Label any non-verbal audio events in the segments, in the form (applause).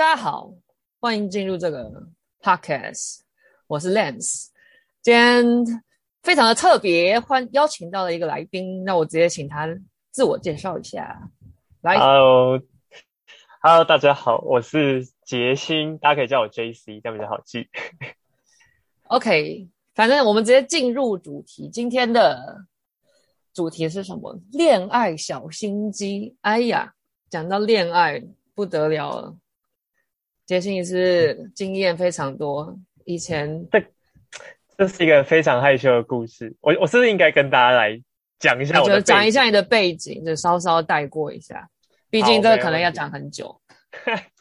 大家好，欢迎进入这个 podcast，我是 Lance。今天非常的特别，欢邀请到了一个来宾，那我直接请他自我介绍一下。来，Hello，Hello，大家好，我是杰星，大家可以叫我 JC，这样比较好记。OK，反正我们直接进入主题，今天的主题是什么？恋爱小心机。哎呀，讲到恋爱不得了了。杰信也是经验非常多，以前这这是一个非常害羞的故事。我我是不是应该跟大家来讲一下我的？讲一下你的背景，就稍稍带过一下。毕竟这个可能要讲很久。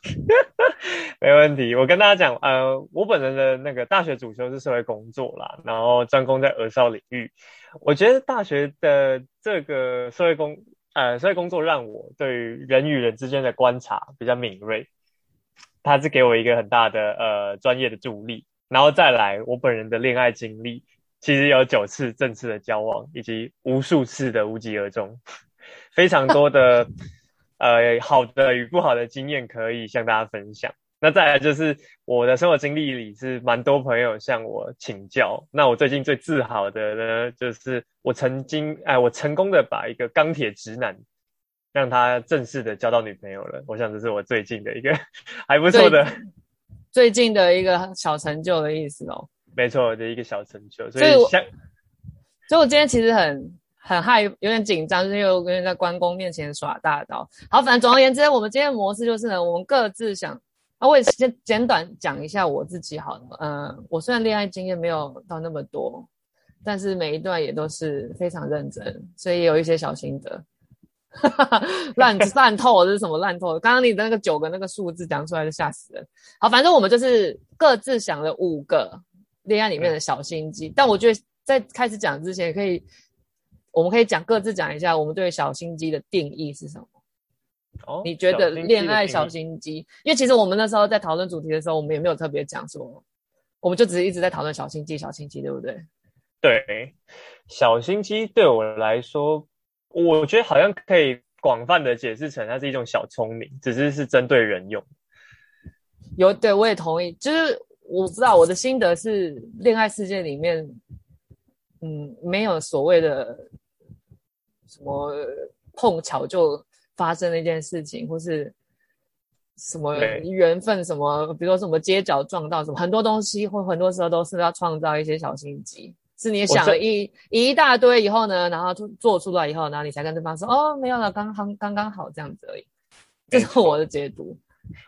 (laughs) 没问题，我跟大家讲，呃，我本人的那个大学主修是社会工作啦，然后专攻在儿少领域。我觉得大学的这个社会工，呃，社会工作让我对于人与人之间的观察比较敏锐。他是给我一个很大的呃专业的助力，然后再来我本人的恋爱经历，其实有九次正式的交往，以及无数次的无疾而终，(laughs) 非常多的呃好的与不好的经验可以向大家分享。那再来就是我的生活经历里是蛮多朋友向我请教，那我最近最自豪的呢，就是我曾经哎我成功的把一个钢铁直男。让他正式的交到女朋友了，我想这是我最近的一个 (laughs) 还不错的最，最近的一个小成就的意思哦。没错，的一个小成就。所以，所以我，所以我今天其实很很害，有点紧张，就是因为我跟在关公面前耍大刀。好，反正总而言之，我们今天的模式就是呢，我们各自想，啊我也先简短讲一下我自己好了。嗯，我虽然恋爱经验没有到那么多，但是每一段也都是非常认真，所以也有一些小心得。(laughs) 哈哈，烂烂透，这是什么烂透？刚刚你的那个九个那个数字讲出来就吓死人。好，反正我们就是各自想了五个恋爱里面的小心机。嗯、但我觉得在开始讲之前，可以我们可以讲各自讲一下我们对小心机的定义是什么？哦，你觉得恋爱小心机？因为其实我们那时候在讨论主题的时候，我们也没有特别讲说，我们就只是一直在讨论小心机，小心机，对不对？对，小心机对我来说。我觉得好像可以广泛的解释成它是一种小聪明，只是是针对人用。有，对，我也同意。就是我知道我的心得是，恋爱世界里面，嗯，没有所谓的什么碰巧就发生的一件事情，或是什么缘分，什么比如说什么街角撞到什么，很多东西或很多时候都是要创造一些小心机。是你想了一一大堆以后呢，然后做做出来以后，然后你才跟对方说哦，没有了，刚刚刚刚好这样子而已。这是我的解读。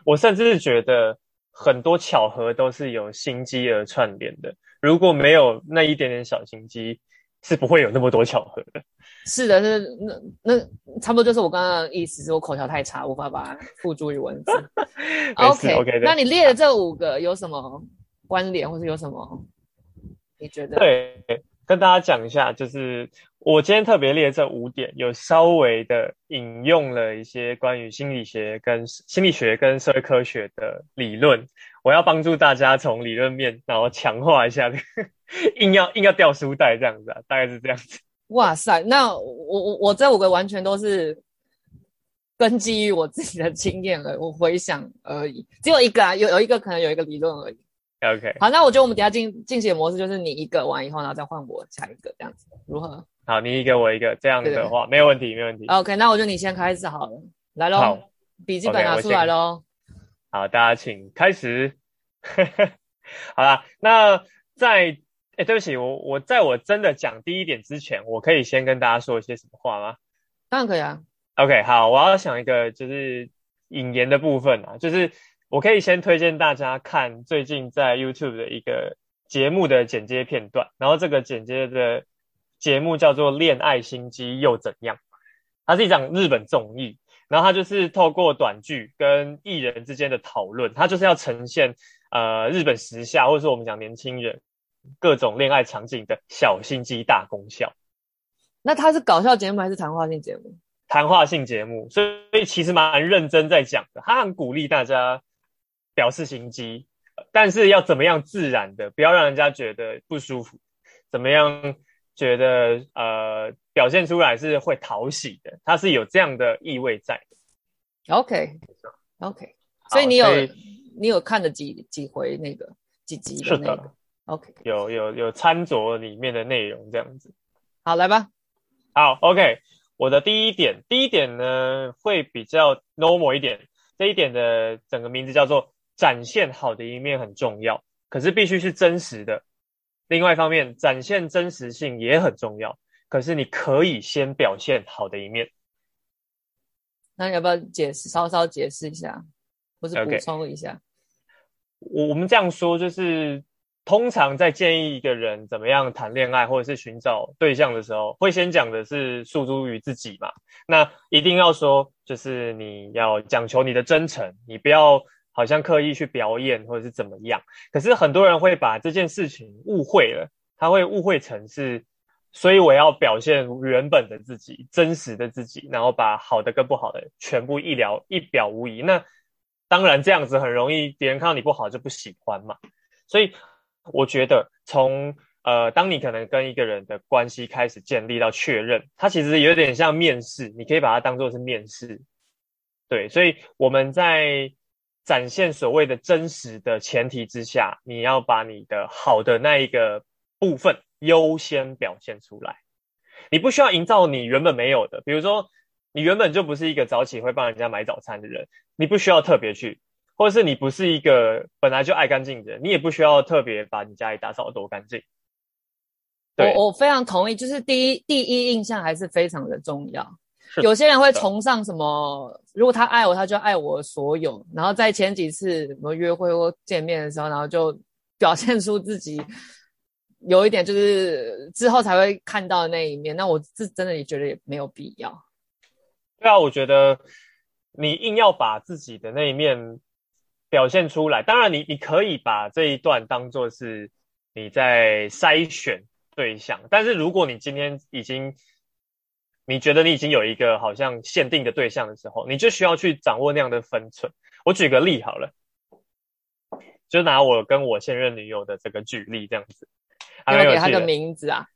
我甚至是觉得很多巧合都是有心机而串联的。如果没有那一点点小心机，是不会有那么多巧合的。是的，是那那差不多就是我刚刚的意思，是我口条太差，无法把它付诸于文字。(laughs) OK OK，那你列的这五个有什么关联，或是有什么？你觉得？对，跟大家讲一下，就是我今天特别列这五点，有稍微的引用了一些关于心理学跟心理学跟社会科学的理论，我要帮助大家从理论面，然后强化一下，(laughs) 硬要硬要掉书袋这样子啊，大概是这样子。哇塞，那我我我这五个完全都是根基于我自己的经验而我回想而已，只有一个啊，有有一个可能有一个理论而已。OK，好，那我觉得我们等下进进行的模式就是你一个完以后，然后再换我下一个，这样子如何？好，你一个我一个，这样的话没有问题，没问题。OK，那我就你先开始好了，来喽，好，笔记本拿出来喽。好，大家请开始。(laughs) 好啦，那在哎，对不起，我我在我真的讲第一点之前，我可以先跟大家说一些什么话吗？当然可以啊。OK，好，我要想一个就是引言的部分啊，就是。我可以先推荐大家看最近在 YouTube 的一个节目的剪接片段，然后这个剪接的节目叫做《恋爱心机又怎样》，它是一场日本综艺，然后它就是透过短剧跟艺人之间的讨论，它就是要呈现呃日本时下或者是我们讲年轻人各种恋爱场景的小心机大功效。那它是搞笑节目还是谈话性节目？谈话性节目，所以其实蛮认真在讲的，他很鼓励大家。表示心机，但是要怎么样自然的，不要让人家觉得不舒服。怎么样觉得呃表现出来是会讨喜的，它是有这样的意味在的。OK OK，所以你有以你有看了几几回那个几集的那个？OK，有有有餐桌里面的内容这样子。好，来吧。好，OK。我的第一点，第一点呢会比较 normal 一点。这一点的整个名字叫做展现好的一面很重要，可是必须是真实的。另外一方面，展现真实性也很重要，可是你可以先表现好的一面。那你要不要解释，稍稍解释一下，或是补充一下？我、okay. 我们这样说就是。通常在建议一个人怎么样谈恋爱或者是寻找对象的时候，会先讲的是诉诸于自己嘛。那一定要说，就是你要讲求你的真诚，你不要好像刻意去表演或者是怎么样。可是很多人会把这件事情误会了，他会误会成是，所以我要表现原本的自己，真实的自己，然后把好的跟不好的全部一了一表无遗。那当然这样子很容易，别人看到你不好就不喜欢嘛。所以。我觉得从呃，当你可能跟一个人的关系开始建立到确认，它其实有点像面试，你可以把它当做是面试。对，所以我们在展现所谓的真实的前提之下，你要把你的好的那一个部分优先表现出来。你不需要营造你原本没有的，比如说你原本就不是一个早起会帮人家买早餐的人，你不需要特别去。或者是你不是一个本来就爱干净的人，你也不需要特别把你家里打扫得多干净。对，我我非常同意，就是第一第一印象还是非常的重要。有些人会崇尚什么，如果他爱我，他就爱我所有。然后在前几次什么约会或见面的时候，然后就表现出自己有一点，就是之后才会看到的那一面。那我是真的也觉得也没有必要。对啊，我觉得你硬要把自己的那一面。表现出来，当然你你可以把这一段当做是你在筛选对象，但是如果你今天已经你觉得你已经有一个好像限定的对象的时候，你就需要去掌握那样的分寸。我举个例好了，就拿我跟我现任女友的这个举例这样子，还没有给她的名字啊？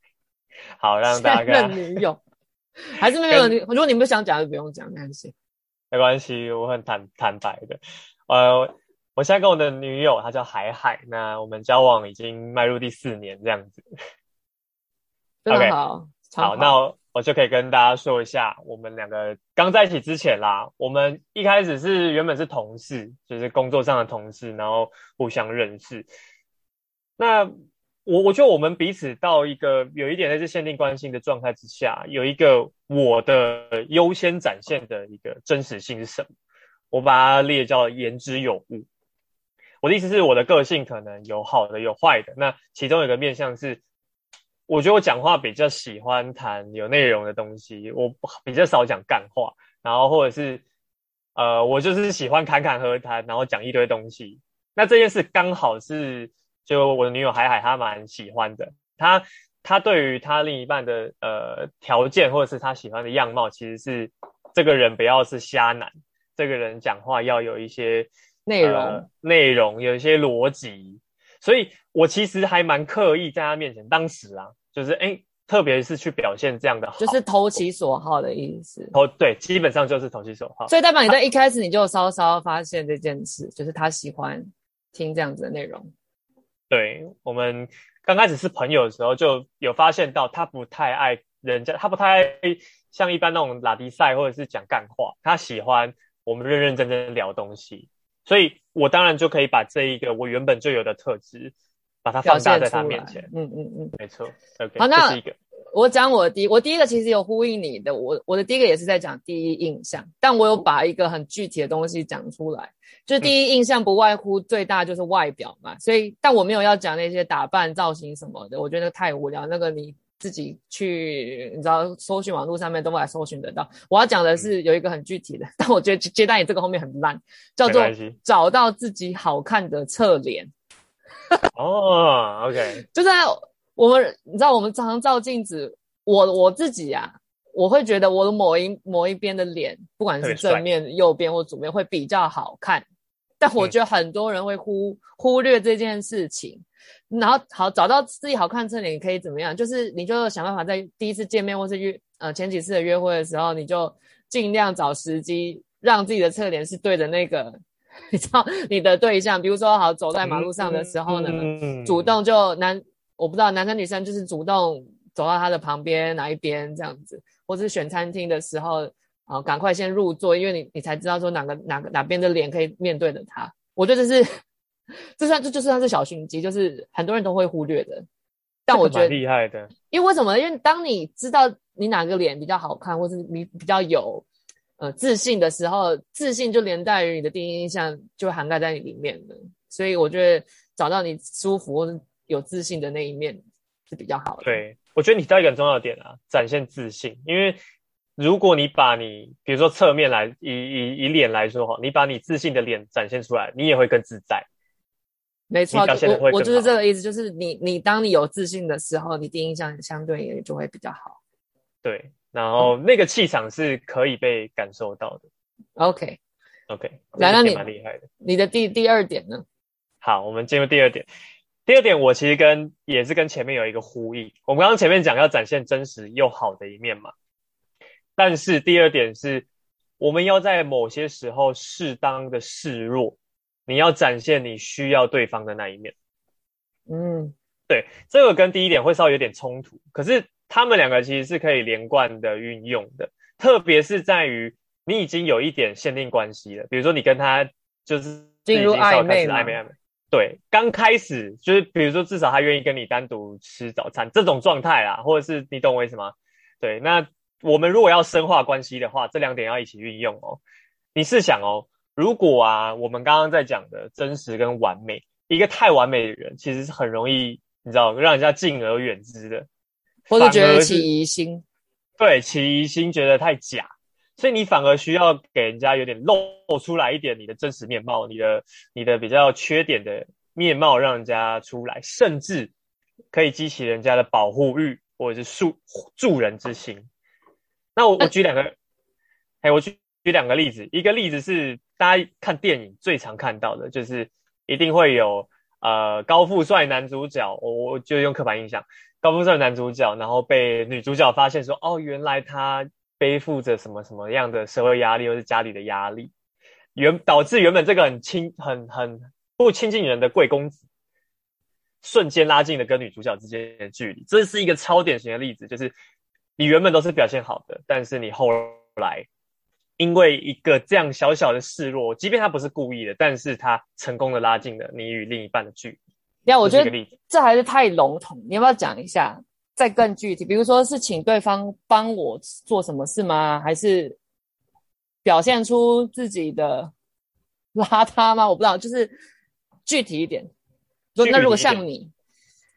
好，让大家现任女友还是没有？如果你们不想讲就不用讲，没关系，没关系，我很坦坦白的，呃。我现在跟我的女友，她叫海海。那我们交往已经迈入第四年，这样子。真的好，okay, 好，好，那我，就可以跟大家说一下，我们两个刚在一起之前啦，我们一开始是原本是同事，就是工作上的同事，然后互相认识。那我我觉得我们彼此到一个有一点类似限定关系的状态之下，有一个我的优先展现的一个真实性是什么？我把它列叫言之有物。我的意思是，我的个性可能有好的，有坏的。那其中有个面向是，我觉得我讲话比较喜欢谈有内容的东西，我比较少讲干话。然后或者是，呃，我就是喜欢侃侃而谈，然后讲一堆东西。那这件事刚好是，就我的女友海海她蛮喜欢的。她她对于她另一半的呃条件或者是她喜欢的样貌，其实是这个人不要是瞎男，这个人讲话要有一些。内容、呃、内容有一些逻辑，所以我其实还蛮刻意在他面前，当时啊，就是哎，特别是去表现这样的好，就是投其所好的意思。哦，对，基本上就是投其所好。所以代表你在一开始你就稍稍发现这件事，就是他喜欢听这样子的内容。对，我们刚开始是朋友的时候，就有发现到他不太爱人家，他不太爱像一般那种拉迪赛或者是讲干话，他喜欢我们认认真真聊东西。所以我当然就可以把这一个我原本就有的特质，把它放大在他面前。嗯嗯嗯，没错。Okay, 好，那我讲我第一，我第一个其实有呼应你的，我我的第一个也是在讲第一印象，但我有把一个很具体的东西讲出来，就是第一印象不外乎最大就是外表嘛。嗯、所以，但我没有要讲那些打扮、造型什么的，我觉得太无聊。那个你。自己去，你知道，搜寻网络上面都来搜寻得到。我要讲的是有一个很具体的，嗯、但我觉得接待你这个后面很烂，叫做找到自己好看的侧脸。(laughs) 哦，OK，就在我们，你知道，我们常常照镜子，我我自己啊，我会觉得我的某一某一边的脸，不管是正面、右边或左边，会比较好看。但我觉得很多人会忽、嗯、忽略这件事情。然后好找到自己好看的侧脸，可以怎么样？就是你就想办法在第一次见面或是约呃前几次的约会的时候，你就尽量找时机让自己的侧脸是对着那个 (laughs) 你知道你的对象，比如说好走在马路上的时候呢，嗯、主动就男，我不知道男生女生就是主动走到他的旁边哪一边这样子，或是选餐厅的时候啊，赶快先入座，因为你你才知道说哪个哪个哪边的脸可以面对着他。我觉得这是，(laughs) 这算这就算是小心机，就是很多人都会忽略的。但我觉得厉害的，因为为什么？因为当你知道你哪个脸比较好看，或是你比较有。呃，自信的时候，自信就连带于你的第一印象就涵盖在你里面了。所以我觉得找到你舒服或者有自信的那一面是比较好的。对，我觉得你提到一个很重要的点啊，展现自信。因为如果你把你，比如说侧面来以以以脸来说哈，你把你自信的脸展现出来，你也会更自在。没错，我我就是这个意思，就是你你当你有自信的时候，你第一印象相对也就会比较好。对。然后那个气场是可以被感受到的。OK，OK，、okay. okay, 来，那你蛮厉害的。你的第第二点呢？好，我们进入第二点。第二点，我其实跟也是跟前面有一个呼应。我们刚刚前面讲要展现真实又好的一面嘛，但是第二点是，我们要在某些时候适当的示弱，你要展现你需要对方的那一面。嗯，对，这个跟第一点会稍微有点冲突，可是。他们两个其实是可以连贯的运用的，特别是在于你已经有一点限定关系了，比如说你跟他就是进入暧昧暧昧暧昧，对，刚开始就是比如说至少他愿意跟你单独吃早餐这种状态啦，或者是你懂我意思吗？对，那我们如果要深化关系的话，这两点要一起运用哦。你试想哦，如果啊，我们刚刚在讲的真实跟完美，一个太完美的人其实是很容易你知道让人家敬而远之的。或者觉得起疑心，对，起疑心觉得太假，所以你反而需要给人家有点露出来一点你的真实面貌，你的你的比较缺点的面貌，让人家出来，甚至可以激起人家的保护欲或者是助助人之心。那我我举两个，(laughs) 哎，我举举两个例子，一个例子是大家看电影最常看到的，就是一定会有呃高富帅男主角，我我就用刻板印象。高富帅男主角，然后被女主角发现说：“哦，原来他背负着什么什么样的社会压力，或是家里的压力，原导致原本这个很亲、很很不亲近人的贵公子，瞬间拉近了跟女主角之间的距离。这是一个超典型的例子，就是你原本都是表现好的，但是你后来因为一个这样小小的示弱，即便他不是故意的，但是他成功的拉近了你与另一半的距离。”那我觉得这还是太笼统，你要不要讲一下，再更具体？比如说是请对方帮我做什么事吗？还是表现出自己的邋遢吗？我不知道，就是具体一点。说那如果像你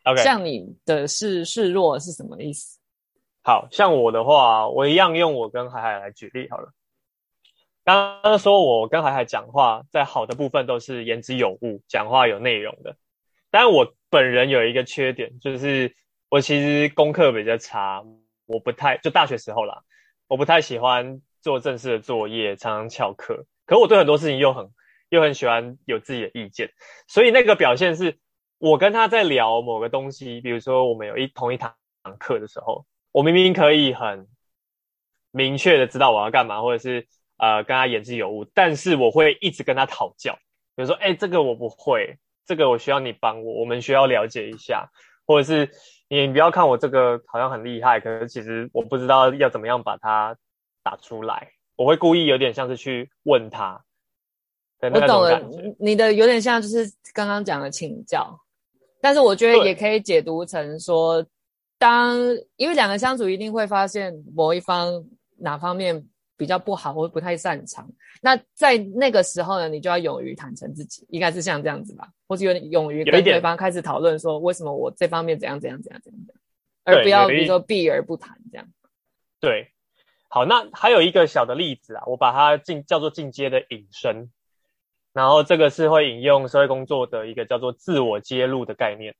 ，OK，像你的示示弱是什么意思？好，像我的话，我一样用我跟海海来举例好了。刚刚说我跟海海讲话，在好的部分都是言之有物，讲话有内容的。但我本人有一个缺点，就是我其实功课比较差，我不太就大学时候啦，我不太喜欢做正式的作业，常常翘课。可我对很多事情又很又很喜欢有自己的意见，所以那个表现是，我跟他在聊某个东西，比如说我们有一同一堂课的时候，我明明可以很明确的知道我要干嘛，或者是呃跟他言之有物，但是我会一直跟他讨教，比如说哎这个我不会。这个我需要你帮我，我们需要了解一下，或者是你不要看我这个好像很厉害，可是其实我不知道要怎么样把它打出来。我会故意有点像是去问他。我懂了，你的有点像就是刚刚讲的请教，但是我觉得也可以解读成说，当因为两个相处一定会发现某一方哪方面。比较不好或不太擅长，那在那个时候呢，你就要勇于坦诚自己，应该是像这样子吧，或是有点勇于跟对方开始讨论说，为什么我这方面怎样怎样怎样怎样，而不要比如说避而不谈这样。对，好，那还有一个小的例子啊，我把它进叫做进阶的引申，然后这个是会引用社会工作的一个叫做自我揭露的概念。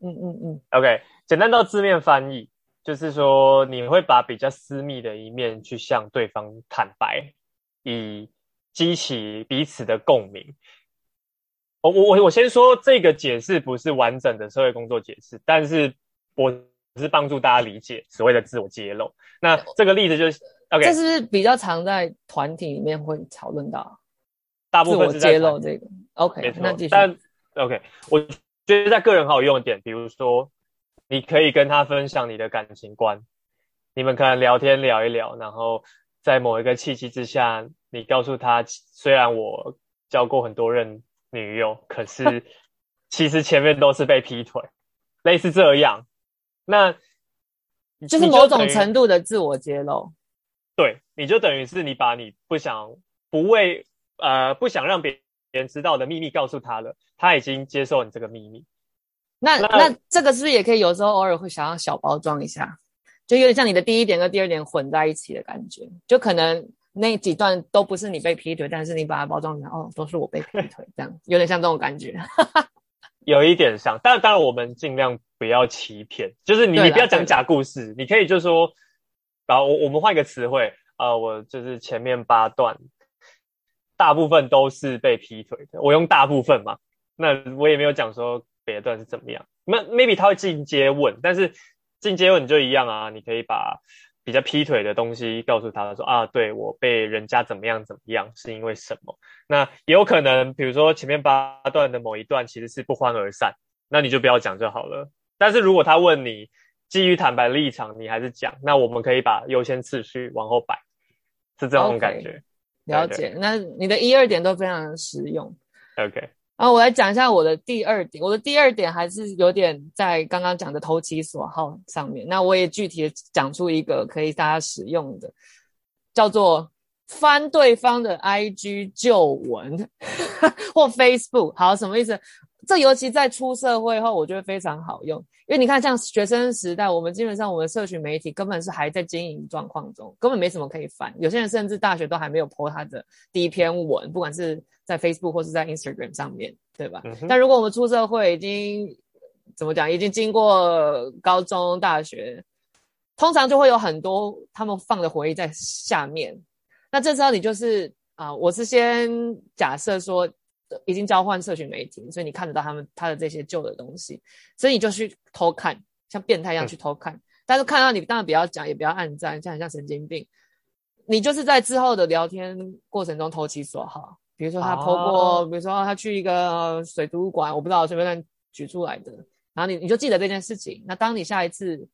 嗯嗯嗯，OK，简单到字面翻译。就是说，你会把比较私密的一面去向对方坦白，以激起彼此的共鸣。我我我先说这个解释不是完整的社会工作解释，但是我只是帮助大家理解所谓的自我揭露。那这个例子就是，OK，这是不是比较常在团体里面会讨论到？大部分是在揭露这个。OK，那继续。但 OK，我觉得在个人好用一点，比如说，你可以跟他分享你的感情观，你们可能聊天聊一聊，然后在某一个契机之下，你告诉他，虽然我交过很多任女友，可是 (laughs) 其实前面都是被劈腿，类似这样。那就是某种程度的自我揭露。对，你就等于是你把你不想不为呃不想让别人知道的秘密告诉他了，他已经接受你这个秘密。那那，那这个是不是也可以有时候偶尔会想要小包装一下，就有点像你的第一点跟第二点混在一起的感觉，就可能那几段都不是你被劈腿，但是你把它包装成哦，都是我被劈腿这样，有点像这种感觉。(laughs) 有一点像，但当然我们尽量不要欺骗，就是你你不要讲假故事，你可以就说。然后我我们换一个词汇，呃，我就是前面八段，大部分都是被劈腿的。我用大部分嘛，那我也没有讲说别段是怎么样。那 maybe 他会进阶问，但是进阶问你就一样啊，你可以把比较劈腿的东西告诉他说啊，对，我被人家怎么样怎么样，是因为什么？那也有可能，比如说前面八段的某一段其实是不欢而散，那你就不要讲就好了。但是如果他问你，基于坦白立场，你还是讲，那我们可以把优先次序往后摆，是这种感觉。Okay, 了解，那你的一二点都非常的实用。OK，啊我来讲一下我的第二点。我的第二点还是有点在刚刚讲的投其所好上面。那我也具体的讲出一个可以大家使用的，叫做翻对方的 IG 旧文 (laughs) 或 Facebook。好，什么意思？这尤其在出社会后，我觉得非常好用。因为你看，像学生时代，我们基本上我们社群媒体根本是还在经营状况中，根本没什么可以翻。有些人甚至大学都还没有 po 他的第一篇文，不管是在 Facebook 或是在 Instagram 上面，对吧？嗯、但如果我们出社会，已经怎么讲，已经经过高中、大学，通常就会有很多他们放的回忆在下面。那这时候你就是啊、呃，我是先假设说。已经交换社群媒体，所以你看得到他们他的这些旧的东西，所以你就去偷看，像变态一样去偷看。嗯、但是看到你当然不要讲，也不要暗赞，像很像神经病。你就是在之后的聊天过程中投其所好，比如说他 po 过，哦、比如说他去一个水族馆，我不知道随便举出来的，然后你你就记得这件事情。那当你下一次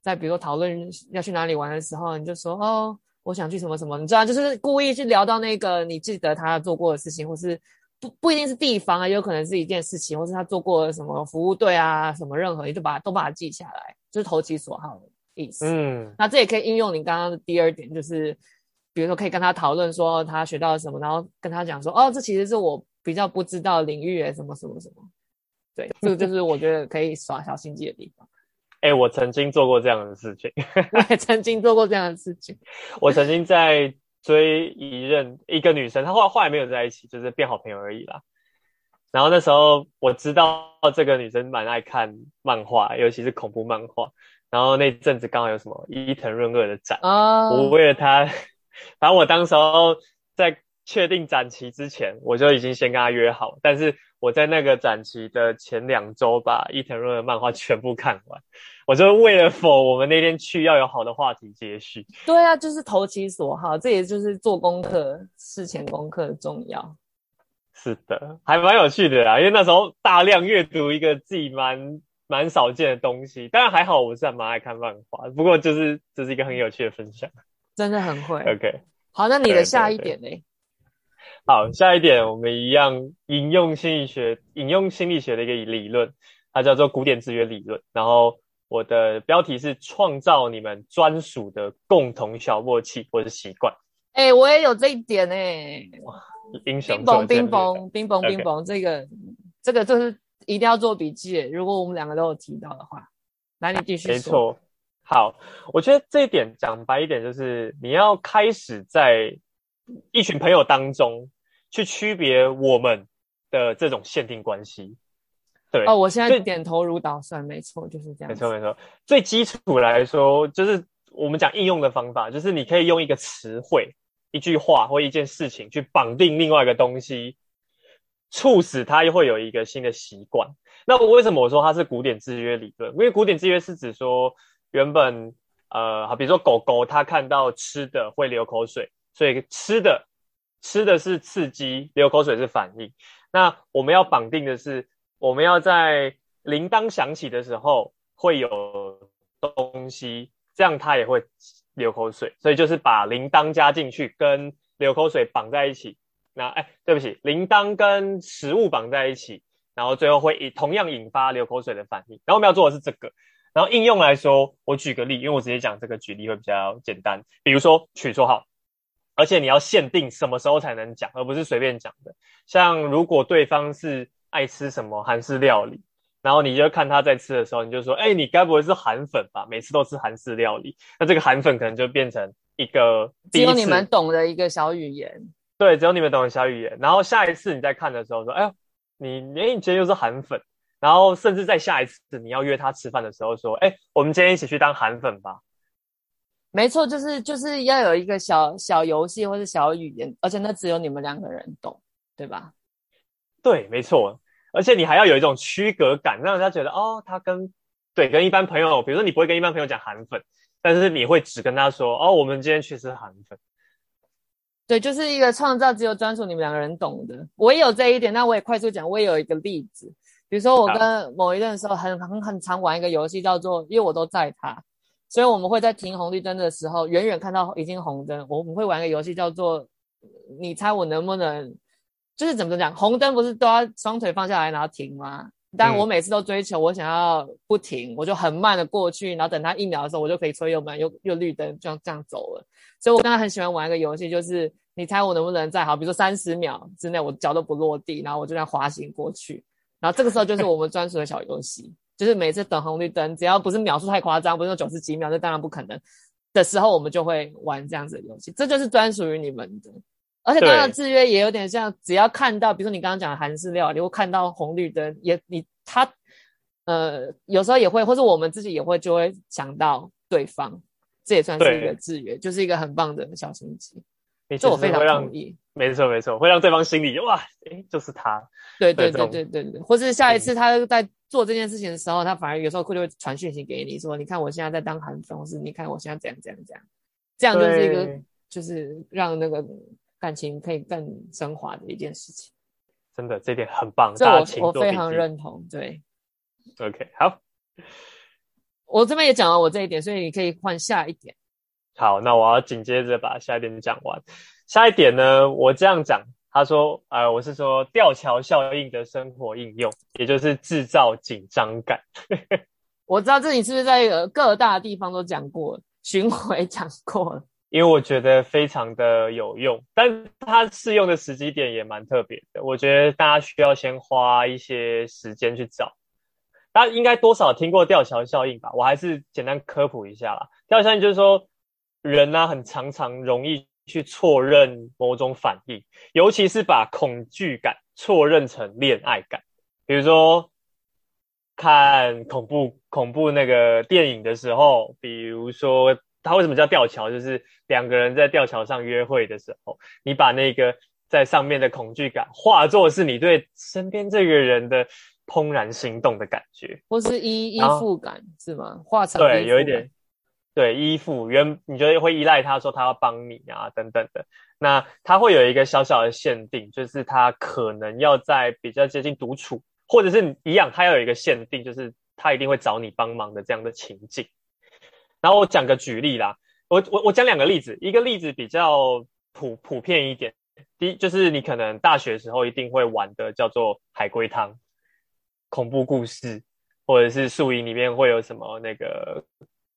再比如说讨论要去哪里玩的时候，你就说哦，我想去什么什么，你知道，就是故意去聊到那个你记得他做过的事情，或是。不不一定是地方啊，也有可能是一件事情，或是他做过什么服务队啊，什么任何，你就把都把它记下来，就是投其所好的意思。嗯，那这也可以应用你刚刚的第二点，就是比如说可以跟他讨论说他学到了什么，然后跟他讲说，哦，这其实是我比较不知道领域诶，什么什么什么。对，这个就是我觉得可以耍小心机的地方。(laughs) 哎、欸，我曾经做过这样的事情，(laughs) 我也曾经做过这样的事情，(laughs) 我曾经在。追一任一个女生，她后来后来没有在一起，就是变好朋友而已啦。然后那时候我知道这个女生蛮爱看漫画，尤其是恐怖漫画。然后那阵子刚好有什么伊藤润二的展，oh. 我为了她，反正我当时候在确定展期之前，我就已经先跟她约好。但是我在那个展期的前两周把伊藤润的漫画全部看完。我就为了否我们那天去要有好的话题接续。对啊，就是投其所好，这也就是做功课、事前功课的重要。是的，还蛮有趣的啦，因为那时候大量阅读一个自己蛮蛮少见的东西。当然还好，我是还蛮爱看漫画，不过就是这、就是一个很有趣的分享。真的很会。OK，好，那你的下一点呢？好，下一点我们一样引用心理学，引用心理学的一个理论，它叫做古典制约理论，然后。我的标题是创造你们专属的共同小默契或者习惯。哎、欸，我也有这一点哎、欸。英雄冰崩冰崩冰崩冰崩，这个这个就是一定要做笔记。如果我们两个都有提到的话，那，你继续说。没错。好，我觉得这一点讲白一点，就是你要开始在一群朋友当中去区别我们的这种限定关系。对哦，我现在点头如捣蒜，没错，就是这样。没错，没错。最基础来说，就是我们讲应用的方法，就是你可以用一个词汇、一句话或一件事情去绑定另外一个东西，促使它又会有一个新的习惯。那我为什么我说它是古典制约理论？因为古典制约是指说，原本呃，好，比如说狗狗它看到吃的会流口水，所以吃的吃的是刺激，流口水是反应。那我们要绑定的是，我们要在铃铛响起的时候会有东西，这样它也会流口水。所以就是把铃铛加进去，跟流口水绑在一起。那哎，对不起，铃铛跟食物绑在一起，然后最后会以同样引发流口水的反应。然后我们要做的是这个。然后应用来说，我举个例，因为我直接讲这个举例会比较简单。比如说取绰号。而且你要限定什么时候才能讲，而不是随便讲的。像如果对方是爱吃什么韩式料理，然后你就看他在吃的时候，你就说：“哎，你该不会是韩粉吧？每次都吃韩式料理。”那这个韩粉可能就变成一个只有你们懂的一个小语言。对，只有你们懂的小语言。然后下一次你再看的时候说：“哎呦，你哎，你今天又是韩粉。”然后甚至在下一次你要约他吃饭的时候说：“哎，我们今天一起去当韩粉吧。”没错，就是就是要有一个小小游戏或是小语言，而且那只有你们两个人懂，对吧？对，没错。而且你还要有一种区隔感，让人家觉得哦，他跟对跟一般朋友，比如说你不会跟一般朋友讲韩粉，但是你会只跟他说哦，我们今天去吃韩粉。对，就是一个创造只有专属你们两个人懂的。我也有这一点，那我也快速讲，我也有一个例子，比如说我跟某一任的时候很很很常玩一个游戏，叫做因为我都在他。所以我们会在停红绿灯的时候，远远看到已经红灯，我们会玩一个游戏叫做“你猜我能不能”，就是怎么讲，红灯不是都要双腿放下来然后停吗？但我每次都追求我想要不停，我就很慢的过去，然后等他一秒的时候，我就可以吹油门，又又绿灯，这样这样走了。所以我刚才很喜欢玩一个游戏，就是你猜我能不能再好，比如说三十秒之内我脚都不落地，然后我就这样滑行过去，然后这个时候就是我们专属的小游戏。就是每次等红绿灯，只要不是秒数太夸张，不是说九十几秒，这当然不可能的时候，我们就会玩这样子的游戏。这就是专属于你们的。而且刚刚的制约也有点像，只要看到，比如说你刚刚讲的韩式料理，会看到红绿灯，也你他呃有时候也会，或者我们自己也会就会想到对方，这也算是一个制约，就是一个很棒的小心机。这我非常同意。没错没错，会让对方心里哇，诶，就是他。对对对对对对，或是下一次他在做这件事情的时候，嗯、他反而有时候会就会传讯息给你说，你看我现在在当韩粉，或是你看我现在怎样怎样怎样，这样就是一个就是让那个感情可以更升华的一件事情。真的，这点很棒，这我我非常认同。对，OK，好，我这边也讲了我这一点，所以你可以换下一点。好，那我要紧接着把下一点讲完。下一点呢，我这样讲，他说，呃，我是说吊桥效应的生活应用，也就是制造紧张感。(laughs) 我知道这里是不是在各大地方都讲过，巡回讲过了？因为我觉得非常的有用，但它适用的时机点也蛮特别的。我觉得大家需要先花一些时间去找。大家应该多少听过吊桥效应吧？我还是简单科普一下啦。吊桥效应就是说，人呢、啊、很常常容易。去错认某种反应，尤其是把恐惧感错认成恋爱感。比如说看恐怖恐怖那个电影的时候，比如说它为什么叫吊桥，就是两个人在吊桥上约会的时候，你把那个在上面的恐惧感化作是你对身边这个人的怦然心动的感觉，或是依依附感是吗？化成对，有一点。对，依附原你觉得会依赖他说他要帮你啊等等的，那他会有一个小小的限定，就是他可能要在比较接近独处，或者是一样，他要有一个限定，就是他一定会找你帮忙的这样的情境。然后我讲个举例啦，我我我讲两个例子，一个例子比较普普遍一点，第一就是你可能大学时候一定会玩的叫做海龟汤，恐怖故事，或者是宿营里面会有什么那个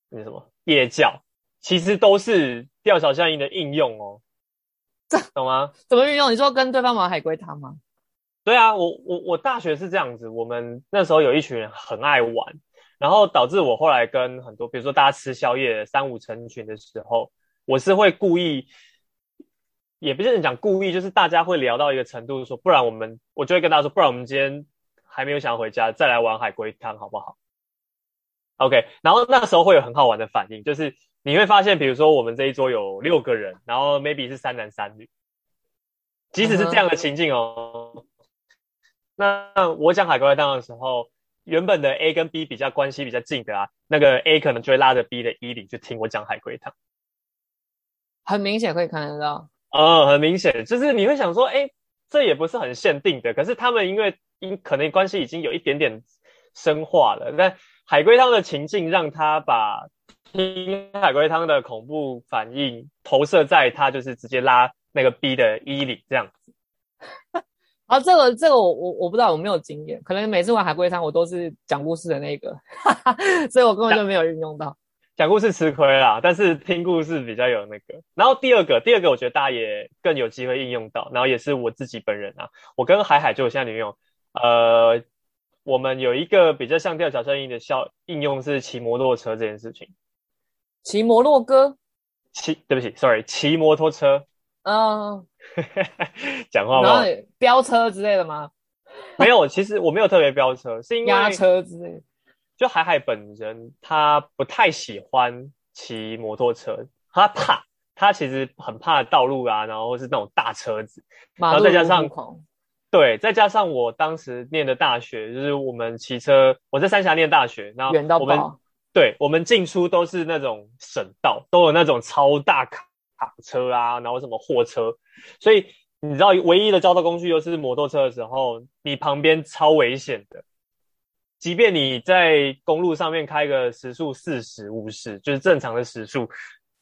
那什么。夜教其实都是吊桥效应的应用哦，这懂吗？怎么运用？你说跟对方玩海龟汤吗？对啊，我我我大学是这样子，我们那时候有一群人很爱玩，然后导致我后来跟很多，比如说大家吃宵夜三五成群的时候，我是会故意，也不是讲故意，就是大家会聊到一个程度，说不然我们，我就会跟大家说，不然我们今天还没有想要回家，再来玩海龟汤好不好？OK，然后那时候会有很好玩的反应，就是你会发现，比如说我们这一桌有六个人，然后 maybe 是三男三女，即使是这样的情境哦。Uh huh. 那我讲海龟汤的时候，原本的 A 跟 B 比较关系比较近的啊，那个 A 可能就会拉着 B 的衣领去听我讲海龟汤，很明显可以看得到。哦，很明显，就是你会想说，哎，这也不是很限定的。可是他们因为因可能关系已经有一点点深化了，但海龟汤的情境让他把听海龟汤的恐怖反应投射在他就是直接拉那个 B 的衣领这样子。(laughs) 啊，这个这个我我我不知道，我没有经验，可能每次玩海龟汤我都是讲故事的那个，哈哈，所以我根本就没有运用到。讲故事吃亏啦，但是听故事比较有那个。然后第二个，第二个我觉得大家也更有机会应用到，然后也是我自己本人啊，我跟海海就我现在女友，呃，我们有一个比较像吊桥效应的效应用是骑摩托车这件事情。骑摩洛哥？骑，对不起，sorry，骑摩托车。嗯，(laughs) 讲话吗？然后飙车之类的吗？没有，其实我没有特别飙车，是因为压车之类的。就海海本人，他不太喜欢骑摩托车，他怕，他其实很怕道路啊，然后是那种大车子，然后再加上，对，再加上我当时念的大学，就是我们骑车，我在三峡念大学，然后我们，对，我们进出都是那种省道，都有那种超大卡卡车啊，然后什么货车，所以你知道，唯一的交通工具又是摩托车的时候，你旁边超危险的。即便你在公路上面开个时速四十五十，就是正常的时速，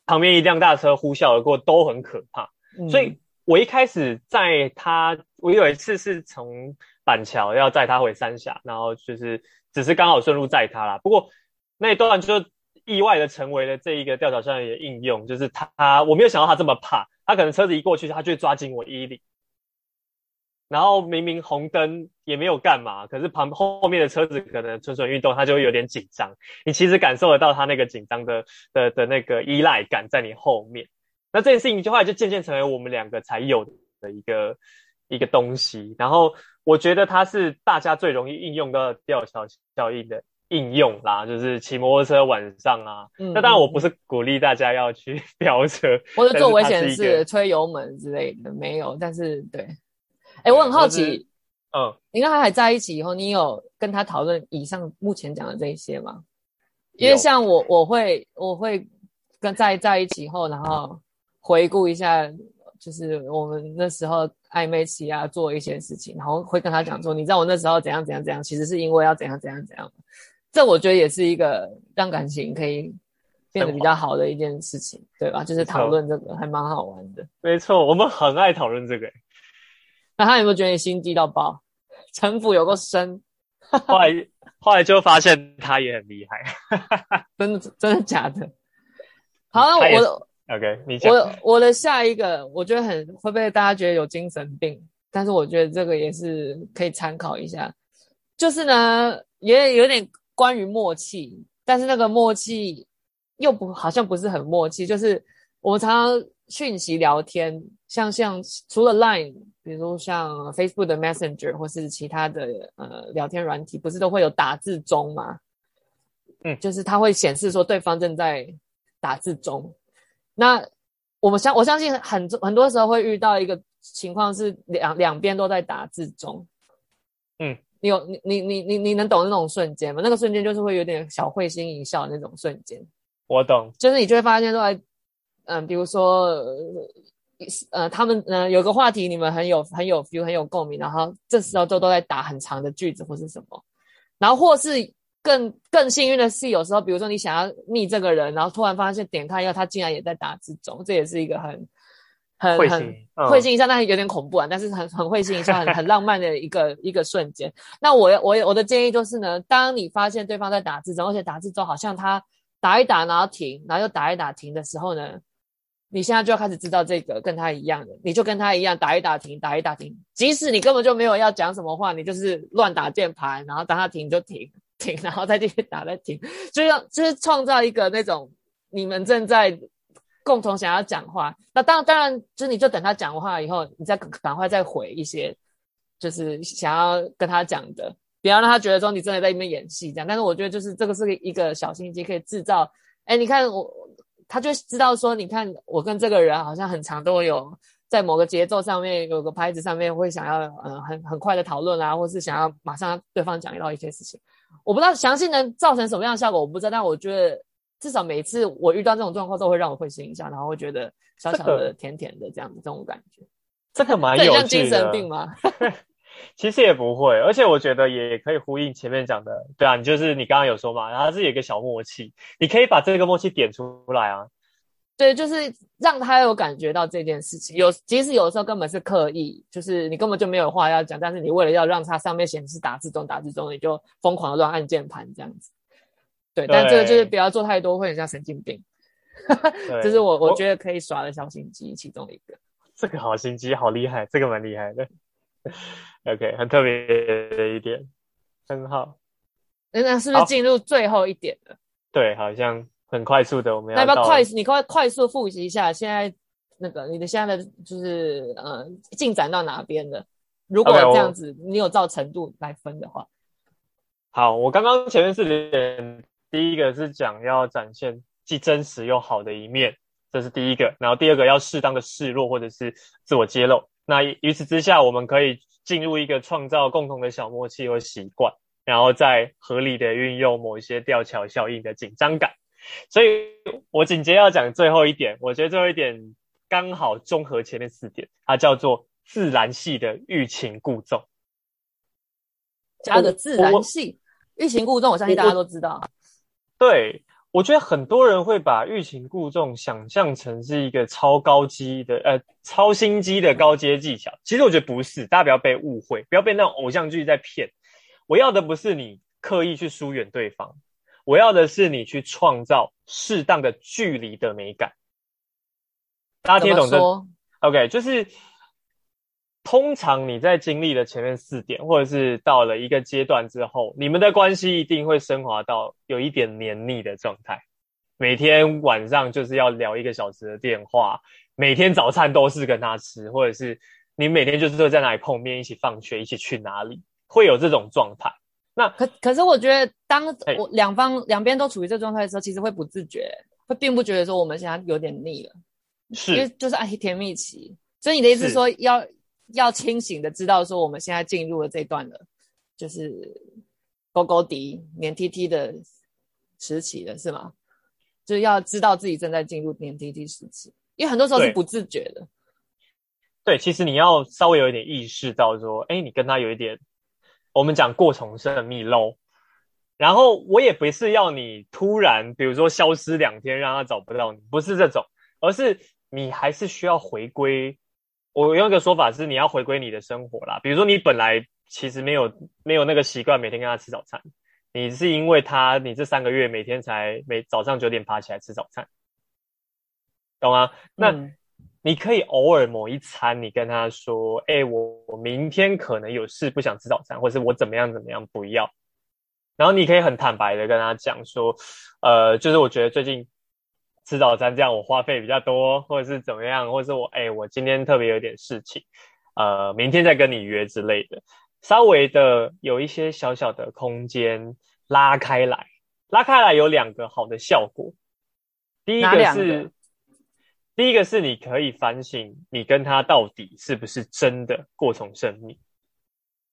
旁边一辆大车呼啸而过都很可怕。嗯、所以我一开始载他，我有一次是从板桥要载他回三峡，然后就是只是刚好顺路载他啦。不过那一段就意外的成为了这一个吊桥效应的应用，就是他我没有想到他这么怕，他可能车子一过去，他就会抓紧我衣领。然后明明红灯也没有干嘛，可是旁后面的车子可能蠢蠢欲动，他就会有点紧张。你其实感受得到他那个紧张的的的那个依赖感在你后面。那这件事情就后来就渐渐成为我们两个才有的一个一个东西。然后我觉得它是大家最容易应用到吊桥效应的应用啦，就是骑摩托车晚上啊。嗯，那当然我不是鼓励大家要去 (laughs) 飙车，或者做危险事、吹油门之类的，没有。但是对。哎、欸，我很好奇，嗯，你跟海海在一起以后，你有跟他讨论以上目前讲的这一些吗？因为像我，我会，我会跟在在一起以后，然后回顾一下，就是我们那时候暧昧期啊，做一些事情，然后会跟他讲说，你知道我那时候怎样怎样怎样，其实是因为要怎样怎样怎样。这我觉得也是一个让感情可以变得比较好的一件事情，对吧？就是讨论这个还蛮好玩的。没错，我们很爱讨论这个。那他有没有觉得你心机到爆？城府有够深？后来后来就发现他也很厉害，(laughs) 真的真的假的？(laughs) 好，那我的 OK，你讲。我我的下一个，我觉得很会被大家觉得有精神病，但是我觉得这个也是可以参考一下。就是呢，也有点关于默契，但是那个默契又不好像不是很默契，就是我们常常讯息聊天，像像除了 Line。比如像 Facebook 的 Messenger 或是其他的呃聊天软体，不是都会有打字中吗？嗯，就是它会显示说对方正在打字中。那我们相我相信很很多时候会遇到一个情况是两两边都在打字中。嗯，你有你你你你你能懂那种瞬间吗？那个瞬间就是会有点小会心一笑那种瞬间。我懂，就是你就会发现说，嗯，比如说。呃，他们呃有个话题，你们很有很有 feel，很有共鸣，然后这时候都都在打很长的句子或是什么，然后或是更更幸运的是，有时候比如说你想要密这个人，然后突然发现点开以后，他竟然也在打字中，这也是一个很很很会心、嗯、会心一笑，但是有点恐怖啊，但是很很会心一笑，很很浪漫的一个一个瞬间。那我我我的建议就是呢，当你发现对方在打字中，而且打字中好像他打一打然后停，然后又打一打停的时候呢，你现在就要开始知道这个跟他一样的，你就跟他一样打一打停，打一打停。即使你根本就没有要讲什么话，你就是乱打键盘，然后当他停就停停，(laughs) 然后再继续打再停，就要就是创造一个那种你们正在共同想要讲话。那当当然，就是你就等他讲话以后，你再赶快再回一些，就是想要跟他讲的，不要让他觉得说你真的在里面演戏这样。但是我觉得就是这个是一个小心机，可以制造。哎，你看我。他就知道说，你看我跟这个人好像很长都有在某个节奏上面，有个拍子上面会想要呃很很快的讨论啊，或是想要马上对方讲到一些事情。我不知道详细能造成什么样的效果，我不知道，但我觉得至少每一次我遇到这种状况，都会让我会心一下，然后会觉得小小的甜甜的这样子，这种感觉。这个蛮有趣的。像精神病吗？(laughs) (laughs) 其实也不会，而且我觉得也可以呼应前面讲的，对啊，你就是你刚刚有说嘛，然后是有一个小默契，你可以把这个默契点出来啊。对，就是让他有感觉到这件事情。有，即使有时候根本是刻意，就是你根本就没有话要讲，但是你为了要让它上面显示打字中打字中，你就疯狂的乱按键盘这样子。对，但这个就是不要做太多，会很像神经病。(laughs) 这是我我觉得可以耍的小心机其中一个。这个好心机，好厉害，这个蛮厉害的。OK，很特别的一点，很好。那是不是进入最后一点了？对，好像很快速的，我们要。要不要快？你快快速复习一下，现在那个你的现在的就是呃进展到哪边了？如果这样子，okay, 你有照程度来分的话。好，我刚刚前面是点。第一个是讲要展现既真实又好的一面，这是第一个。然后第二个要适当的示弱或者是自我揭露。那于此之下，我们可以进入一个创造共同的小默契和习惯，然后再合理的运用某一些吊桥效应的紧张感。所以我紧接要讲最后一点，我觉得最后一点刚好综合前面四点，它叫做自然系的欲擒故纵。加个自然系，欲擒故纵，我相信大家都知道。对，我觉得很多人会把欲擒故纵想象成是一个超高级的，呃，超心机的高阶技巧。其实我觉得不是，大家不要被误会，不要被那种偶像剧在骗。我要的不是你刻意去疏远对方，我要的是你去创造适当的距离的美感。大家听懂这？OK，就是。通常你在经历了前面四点，或者是到了一个阶段之后，你们的关系一定会升华到有一点黏腻的状态。每天晚上就是要聊一个小时的电话，每天早餐都是跟他吃，或者是你每天就是会在哪里碰面，一起放学，一起去哪里，会有这种状态。那可可是我觉得，当我两方两边都处于这状态的时候，其实会不自觉，会并不觉得说我们现在有点腻了，是，因为就是爱甜蜜期。所以你的意思是说要。要清醒的知道说，我们现在进入了这段了，就是勾勾滴、黏 T T 的时期了，是吗？就是要知道自己正在进入黏 T T 时期，因为很多时候是不自觉的。对，对，其实你要稍微有一点意识到说，哎，你跟他有一点，我们讲过从甚密喽。然后我也不是要你突然，比如说消失两天，让他找不到你，不是这种，而是你还是需要回归。我用一个说法是，你要回归你的生活啦。比如说，你本来其实没有没有那个习惯每天跟他吃早餐，你是因为他，你这三个月每天才每早上九点爬起来吃早餐，懂吗？那你可以偶尔某一餐，你跟他说：“哎、欸，我我明天可能有事，不想吃早餐，或是我怎么样怎么样，不要。”然后你可以很坦白的跟他讲说：“呃，就是我觉得最近。”吃早餐这样我花费比较多，或者是怎么样，或者是我哎、欸，我今天特别有点事情，呃，明天再跟你约之类的，稍微的有一些小小的空间拉开来，拉开来有两个好的效果。第一个是，第一个是你可以反省你跟他到底是不是真的过从甚密，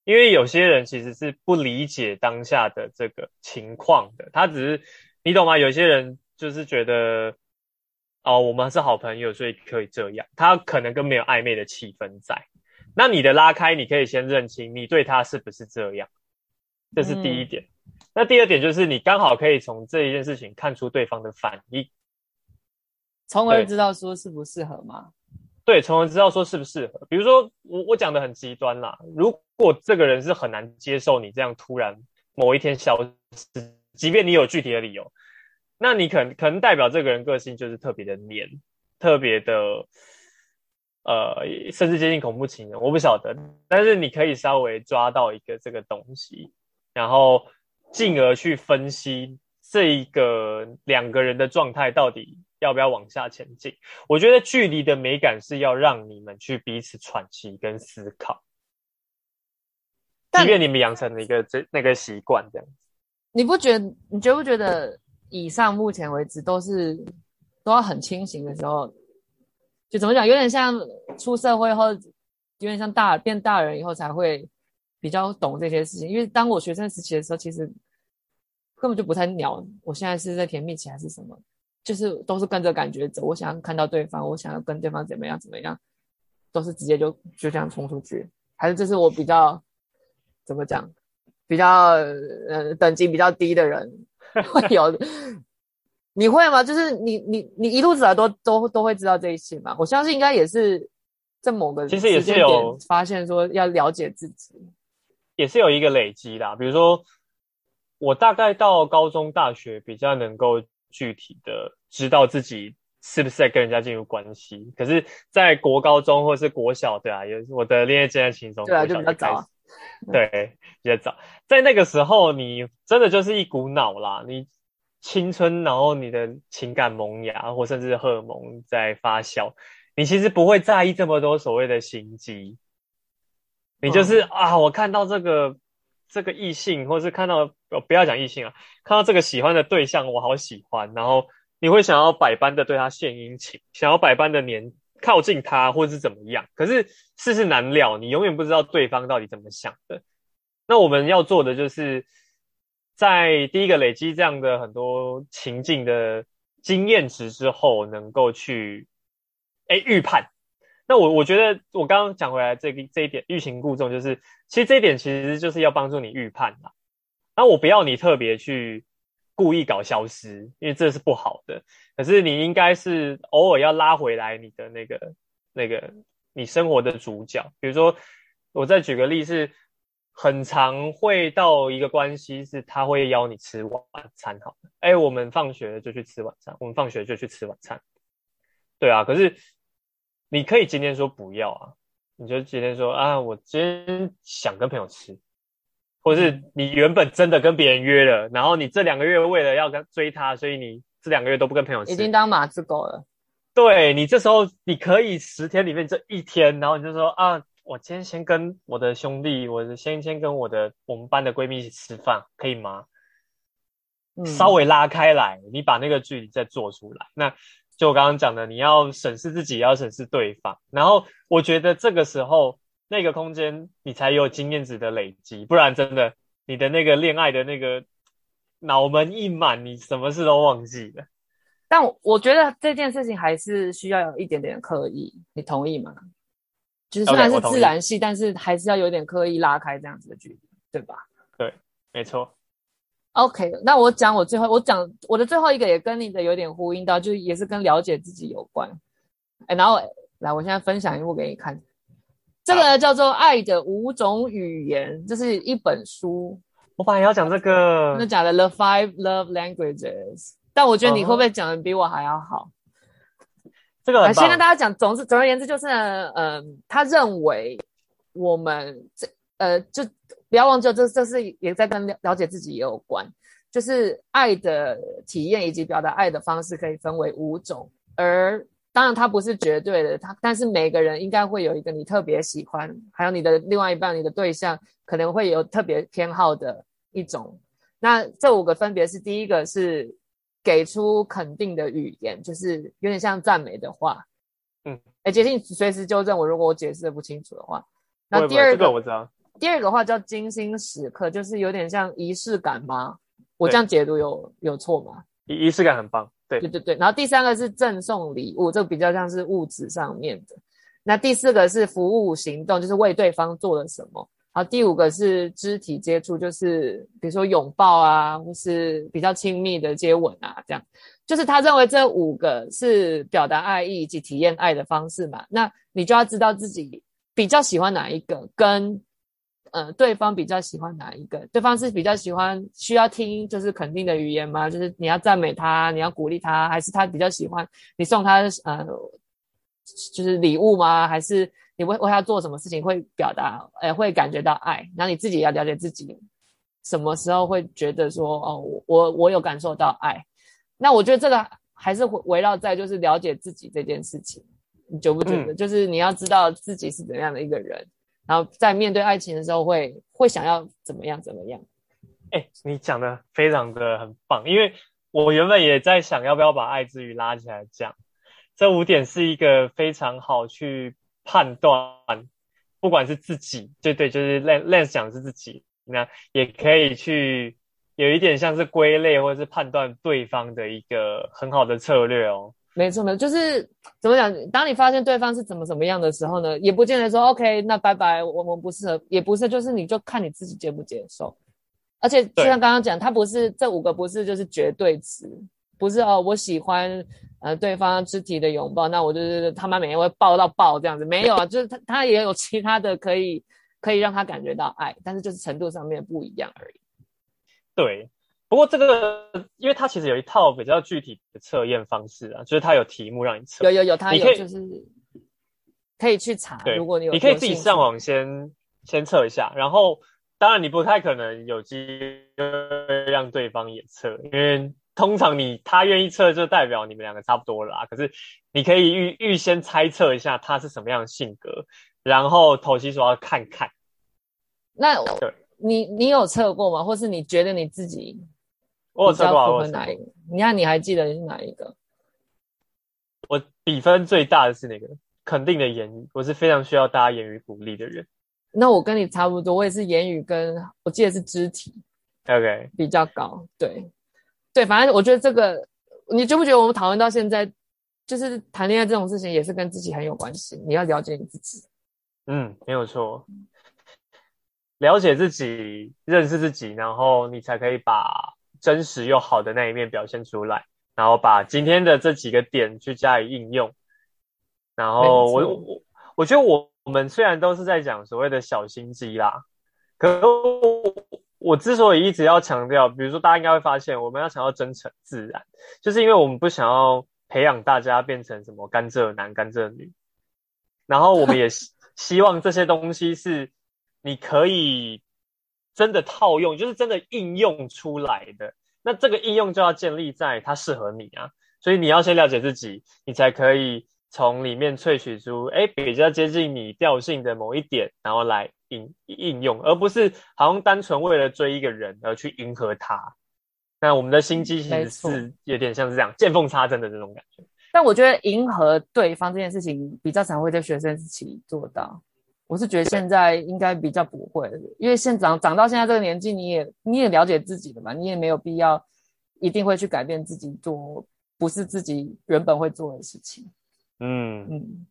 因为有些人其实是不理解当下的这个情况的，他只是你懂吗？有些人就是觉得。哦，我们是好朋友，所以可以这样。他可能跟没有暧昧的气氛在。那你的拉开，你可以先认清你对他是不是这样，这是第一点。嗯、那第二点就是你刚好可以从这一件事情看出对方的反应，从而知道说适不适合吗？对，从而知道说适不适合。比如说我我讲的很极端啦，如果这个人是很难接受你这样突然某一天消失，即便你有具体的理由。那你可能可能代表这个人个性就是特别的黏，特别的，呃，甚至接近恐怖情人，我不晓得。但是你可以稍微抓到一个这个东西，然后进而去分析这一个两个人的状态到底要不要往下前进。我觉得距离的美感是要让你们去彼此喘息跟思考，即便你们养成了一个这那个习惯这样子。你不觉得？你觉不觉得？以上目前为止都是都要很清醒的时候，就怎么讲，有点像出社会后，有点像大变大人以后才会比较懂这些事情。因为当我学生时期的时候，其实根本就不太鸟。我现在是在甜蜜期还是什么？就是都是跟着感觉走。我想要看到对方，我想要跟对方怎么样怎么样，都是直接就就这样冲出去。还是这是我比较怎么讲？比较呃等级比较低的人 (laughs) 会有。你会吗？就是你你你一路走来都都都会知道这一切吗？我相信应该也是在某个其实也是有发现说要了解自己，也是有一个累积啦。比如说，我大概到高中、大学比较能够具体的知道自己是不是在跟人家进入关系。可是，在国高中或是国小，对啊，有我的恋爱经验轻松，对啊，就比较早啊，对，比较早。在那个时候，你真的就是一股脑啦，你。青春，然后你的情感萌芽，或甚至荷尔蒙在发酵，你其实不会在意这么多所谓的心机，你就是、嗯、啊，我看到这个这个异性，或是看到不要讲异性啊，看到这个喜欢的对象，我好喜欢，然后你会想要百般的对他献殷勤，想要百般的黏靠近他，或是怎么样。可是世事难料，你永远不知道对方到底怎么想的。那我们要做的就是。在第一个累积这样的很多情境的经验值之后，能够去哎预判。那我我觉得我刚刚讲回来这个这一点欲擒故纵，就是其实这一点其实就是要帮助你预判啦。那我不要你特别去故意搞消失，因为这是不好的。可是你应该是偶尔要拉回来你的那个那个你生活的主角。比如说，我再举个例是。很常会到一个关系，是他会邀你吃晚餐，好，哎，我们放学就去吃晚餐，我们放学就去吃晚餐，对啊，可是你可以今天说不要啊，你就今天说啊，我今天想跟朋友吃，或是你原本真的跟别人约了，然后你这两个月为了要跟追他，所以你这两个月都不跟朋友吃，已经当马子狗了。对，你这时候你可以十天里面这一天，然后你就说啊。我今天先跟我的兄弟，我先先跟我的我们班的闺蜜一起吃饭，可以吗？嗯，稍微拉开来，你把那个距离再做出来。那就我刚刚讲的，你要审视自己，也要审视对方。然后我觉得这个时候那个空间，你才有经验值的累积，不然真的你的那个恋爱的那个脑门一满，你什么事都忘记了。但我觉得这件事情还是需要有一点点刻意，你同意吗？就是虽然是自然系，但是还是要有点刻意拉开这样子的距离，对吧？对，没错。OK，那我讲我最后，我讲我的最后一个也跟你的有点呼应到，就也是跟了解自己有关。哎，然后来，我现在分享一部给你看，这个叫做《爱的五种语言》，这是一本书。我本来要讲这个，那讲的 The Five Love Languages，但我觉得你会不会讲的比我还要好？这个先跟大家讲，总之总而言之就是，嗯、呃，他认为我们这呃，就不要忘记，这这是也在跟了了解自己也有关，就是爱的体验以及表达爱的方式可以分为五种，而当然它不是绝对的，它但是每个人应该会有一个你特别喜欢，还有你的另外一半，你的对象可能会有特别偏好的一种。那这五个分别是第一个是。给出肯定的语言，就是有点像赞美的话。嗯，哎，杰信，随时纠正我，如果我解释的不清楚的话。那第二个，这个我知道。第二个话叫精心时刻，就是有点像仪式感吗？我这样解读有有错吗？仪仪式感很棒。对对对对。然后第三个是赠送礼物，这个比较像是物质上面的。那第四个是服务行动，就是为对方做了什么。好，第五个是肢体接触，就是比如说拥抱啊，或是比较亲密的接吻啊，这样。就是他认为这五个是表达爱意以及体验爱的方式嘛。那你就要知道自己比较喜欢哪一个，跟呃对方比较喜欢哪一个。对方是比较喜欢需要听就是肯定的语言吗？就是你要赞美他，你要鼓励他，还是他比较喜欢你送他呃就是礼物吗？还是？你为为他做什么事情会表达，呃，会感觉到爱，然后你自己也要了解自己，什么时候会觉得说，哦，我我有感受到爱。那我觉得这个还是围围绕在就是了解自己这件事情，你觉不觉得？嗯、就是你要知道自己是怎样的一个人，然后在面对爱情的时候会会想要怎么样怎么样。诶，你讲的非常的很棒，因为我原本也在想要不要把爱之语拉起来讲，这五点是一个非常好去。判断，不管是自己，对对，就是 Lance 讲是自己，那也可以去有一点像是归类或者是判断对方的一个很好的策略哦。没错，没错，就是怎么讲？当你发现对方是怎么怎么样的时候呢，也不见得说 OK，那拜拜，我们不适合，也不是，就是你就看你自己接不接受。而且就像刚刚讲，他不是这五个不是就是绝对值，不是哦，我喜欢呃对方肢体的拥抱，那我就是他妈每天会抱到爆这样子，没有啊，就是他他也有其他的可以可以让他感觉到爱，但是就是程度上面不一样而已。对。不过这个，因为它其实有一套比较具体的测验方式啊，就是它有题目让你测。有有有，它有就是可以去查。对，如果你有，你可以自己上网先先测一下，然后当然你不太可能有机会让对方也测，因为通常你他愿意测就代表你们两个差不多了啊。可是你可以预预先猜测一下他是什么样的性格，然后投其所好看看。那对你你有测过吗？或是你觉得你自己？我有测过，我哪一个？你看，你还记得你是哪一个？我比分最大的是那个肯定的言语，我是非常需要大家言语鼓励的人。那我跟你差不多，我也是言语跟我记得是肢体，OK，比较高。对，对，反正我觉得这个，你觉不觉得我们讨论到现在，就是谈恋爱这种事情也是跟自己很有关系。你要了解你自己。嗯，没有错。了解自己，认识自己，然后你才可以把。真实又好的那一面表现出来，然后把今天的这几个点去加以应用。然后我我我觉得我我们虽然都是在讲所谓的小心机啦，可我，我之所以一直要强调，比如说大家应该会发现，我们要强调真诚自然，就是因为我们不想要培养大家变成什么甘蔗男、甘蔗女。然后我们也希望这些东西是你可以。真的套用，就是真的应用出来的。那这个应用就要建立在它适合你啊，所以你要先了解自己，你才可以从里面萃取出，哎，比较接近你调性的某一点，然后来应应用，而不是好像单纯为了追一个人而去迎合他。那我们的心机其实是有点像是这样见缝插针的这种感觉。但我觉得迎合对方这件事情比较常会在学生时期做到。我是觉得现在应该比较不会，因为现长长到现在这个年纪，你也你也了解自己的嘛，你也没有必要一定会去改变自己做不是自己原本会做的事情。嗯嗯，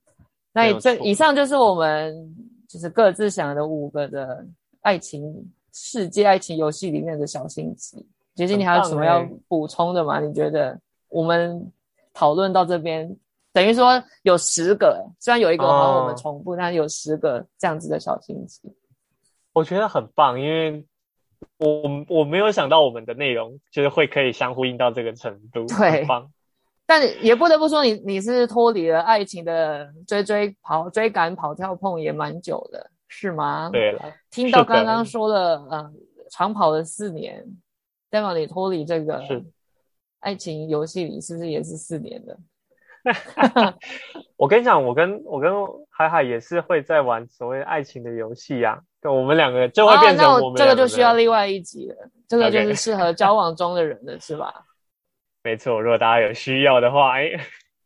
那这以上就是我们就是各自想的五个的爱情世界、爱情游戏里面的小心机。杰西，你还有什么要补充的吗？你觉得我们讨论到这边？等于说有十个，虽然有一个和我们重复，哦、但有十个这样子的小心机，我觉得很棒，因为我我没有想到我们的内容就是会可以相呼应到这个程度，对，很棒。(laughs) 但也不得不说你，你你是脱离了爱情的追追跑追赶跑跳碰也蛮久的，是吗？对了，听到刚刚说了，嗯，长跑了四年，代表你脱离这个爱情游戏里是不是也是四年的？(laughs) 我跟你讲，我跟我跟海海也是会在玩所谓爱情的游戏呀。我们两个就会变成我们、哦、这个就需要另外一集了。这个就是适合交往中的人的是吧？(laughs) 没错，如果大家有需要的话，哎。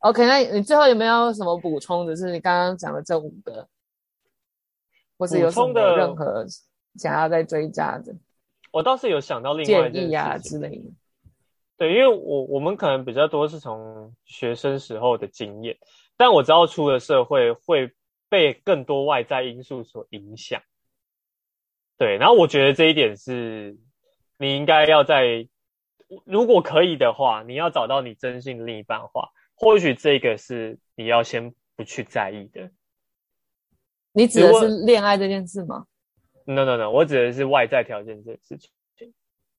OK，那你最后有没有什么补充的？是你刚刚讲的这五个，或是有什么任何想要再追加的？我倒是有想到另外一件建议啊之类的。对，因为我我们可能比较多是从学生时候的经验，但我知道出了社会会被更多外在因素所影响。对，然后我觉得这一点是你应该要在，如果可以的话，你要找到你真心的另一半的话，或许这个是你要先不去在意的。你指的是恋爱这件事吗？No No No，我指的是外在条件这件事情，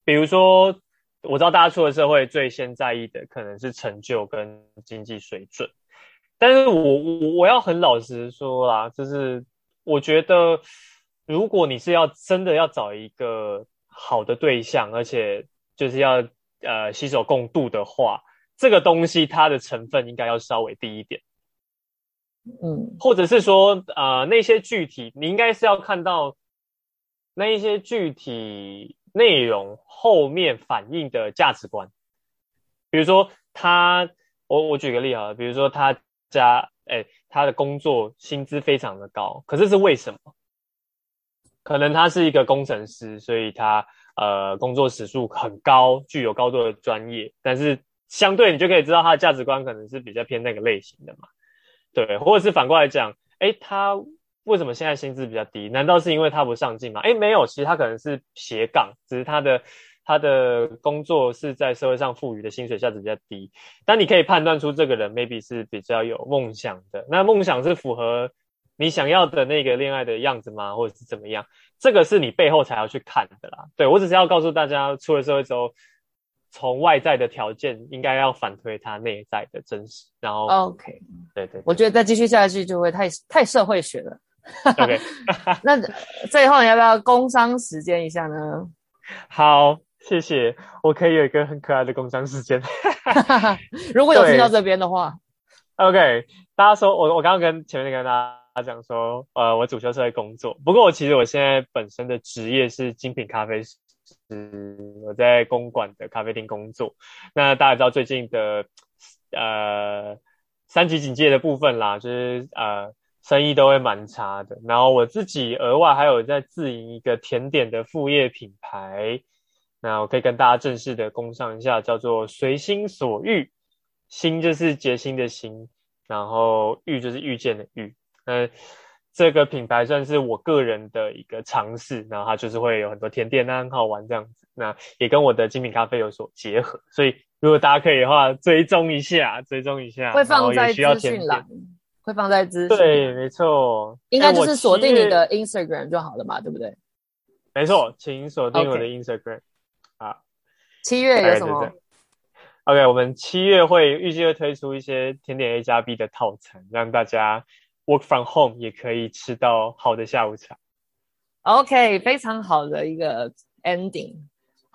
比如说。我知道大家出了社会，最先在意的可能是成就跟经济水准，但是我我我要很老实说啦，就是我觉得，如果你是要真的要找一个好的对象，而且就是要呃携手共度的话，这个东西它的成分应该要稍微低一点，嗯，或者是说呃那些具体，你应该是要看到那一些具体。内容后面反映的价值观，比如说他，我我举个例哈，比如说他家，哎，他的工作薪资非常的高，可是是为什么？可能他是一个工程师，所以他呃工作时数很高，具有高度的专业，但是相对你就可以知道他的价值观可能是比较偏那个类型的嘛，对，或者是反过来讲，哎，他为什么现在薪资比较低？难道是因为他不上进吗？哎，没有，其实他可能是斜杠，只是他的。他的工作是在社会上赋予的薪水价值比较低，但你可以判断出这个人 maybe 是比较有梦想的。那梦想是符合你想要的那个恋爱的样子吗？或者是怎么样？这个是你背后才要去看的啦。对，我只是要告诉大家，出了社会之后，从外在的条件应该要反推他内在的真实。然后，OK，对，对对，我觉得再继续下去就会太太社会学了。(laughs) OK，(laughs) 那最后你要不要工商时间一下呢？(laughs) 好。谢谢，我可以有一个很可爱的工商时间。如果有听到这边的话，OK，大家说，我我刚刚跟前面那个大家讲说，呃，我主修是在工作，不过我其实我现在本身的职业是精品咖啡师，我在公馆的咖啡厅工作。那大家知道最近的呃三级警戒的部分啦，就是呃生意都会蛮差的。然后我自己额外还有在自营一个甜点的副业品牌。那我可以跟大家正式的工商一下，叫做随心所欲，心就是决心的心，然后遇就是遇见的遇。那这个品牌算是我个人的一个尝试，然后它就是会有很多甜点啊，很好玩这样子。那也跟我的精品咖啡有所结合，所以如果大家可以的话，追踪一下，追踪一下，会放在资讯栏，会放在资讯。对，没错，应该就是锁定你的 Instagram 就好了嘛，对不对？没错，请锁定我的 Instagram。Okay. 七月有什么？OK，我们七月会预计会推出一些甜点 A 加 B 的套餐，让大家 work from home 也可以吃到好的下午茶。OK，非常好的一个 ending。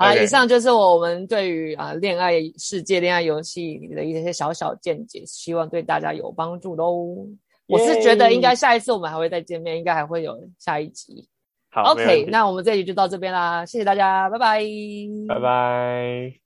好.以上就是我们对于啊恋爱世界、恋爱游戏里的一些小小见解，希望对大家有帮助喽。我是觉得应该下一次我们还会再见面，应该还会有下一集。好，OK，那我们这集就到这边啦，谢谢大家，拜拜，拜拜。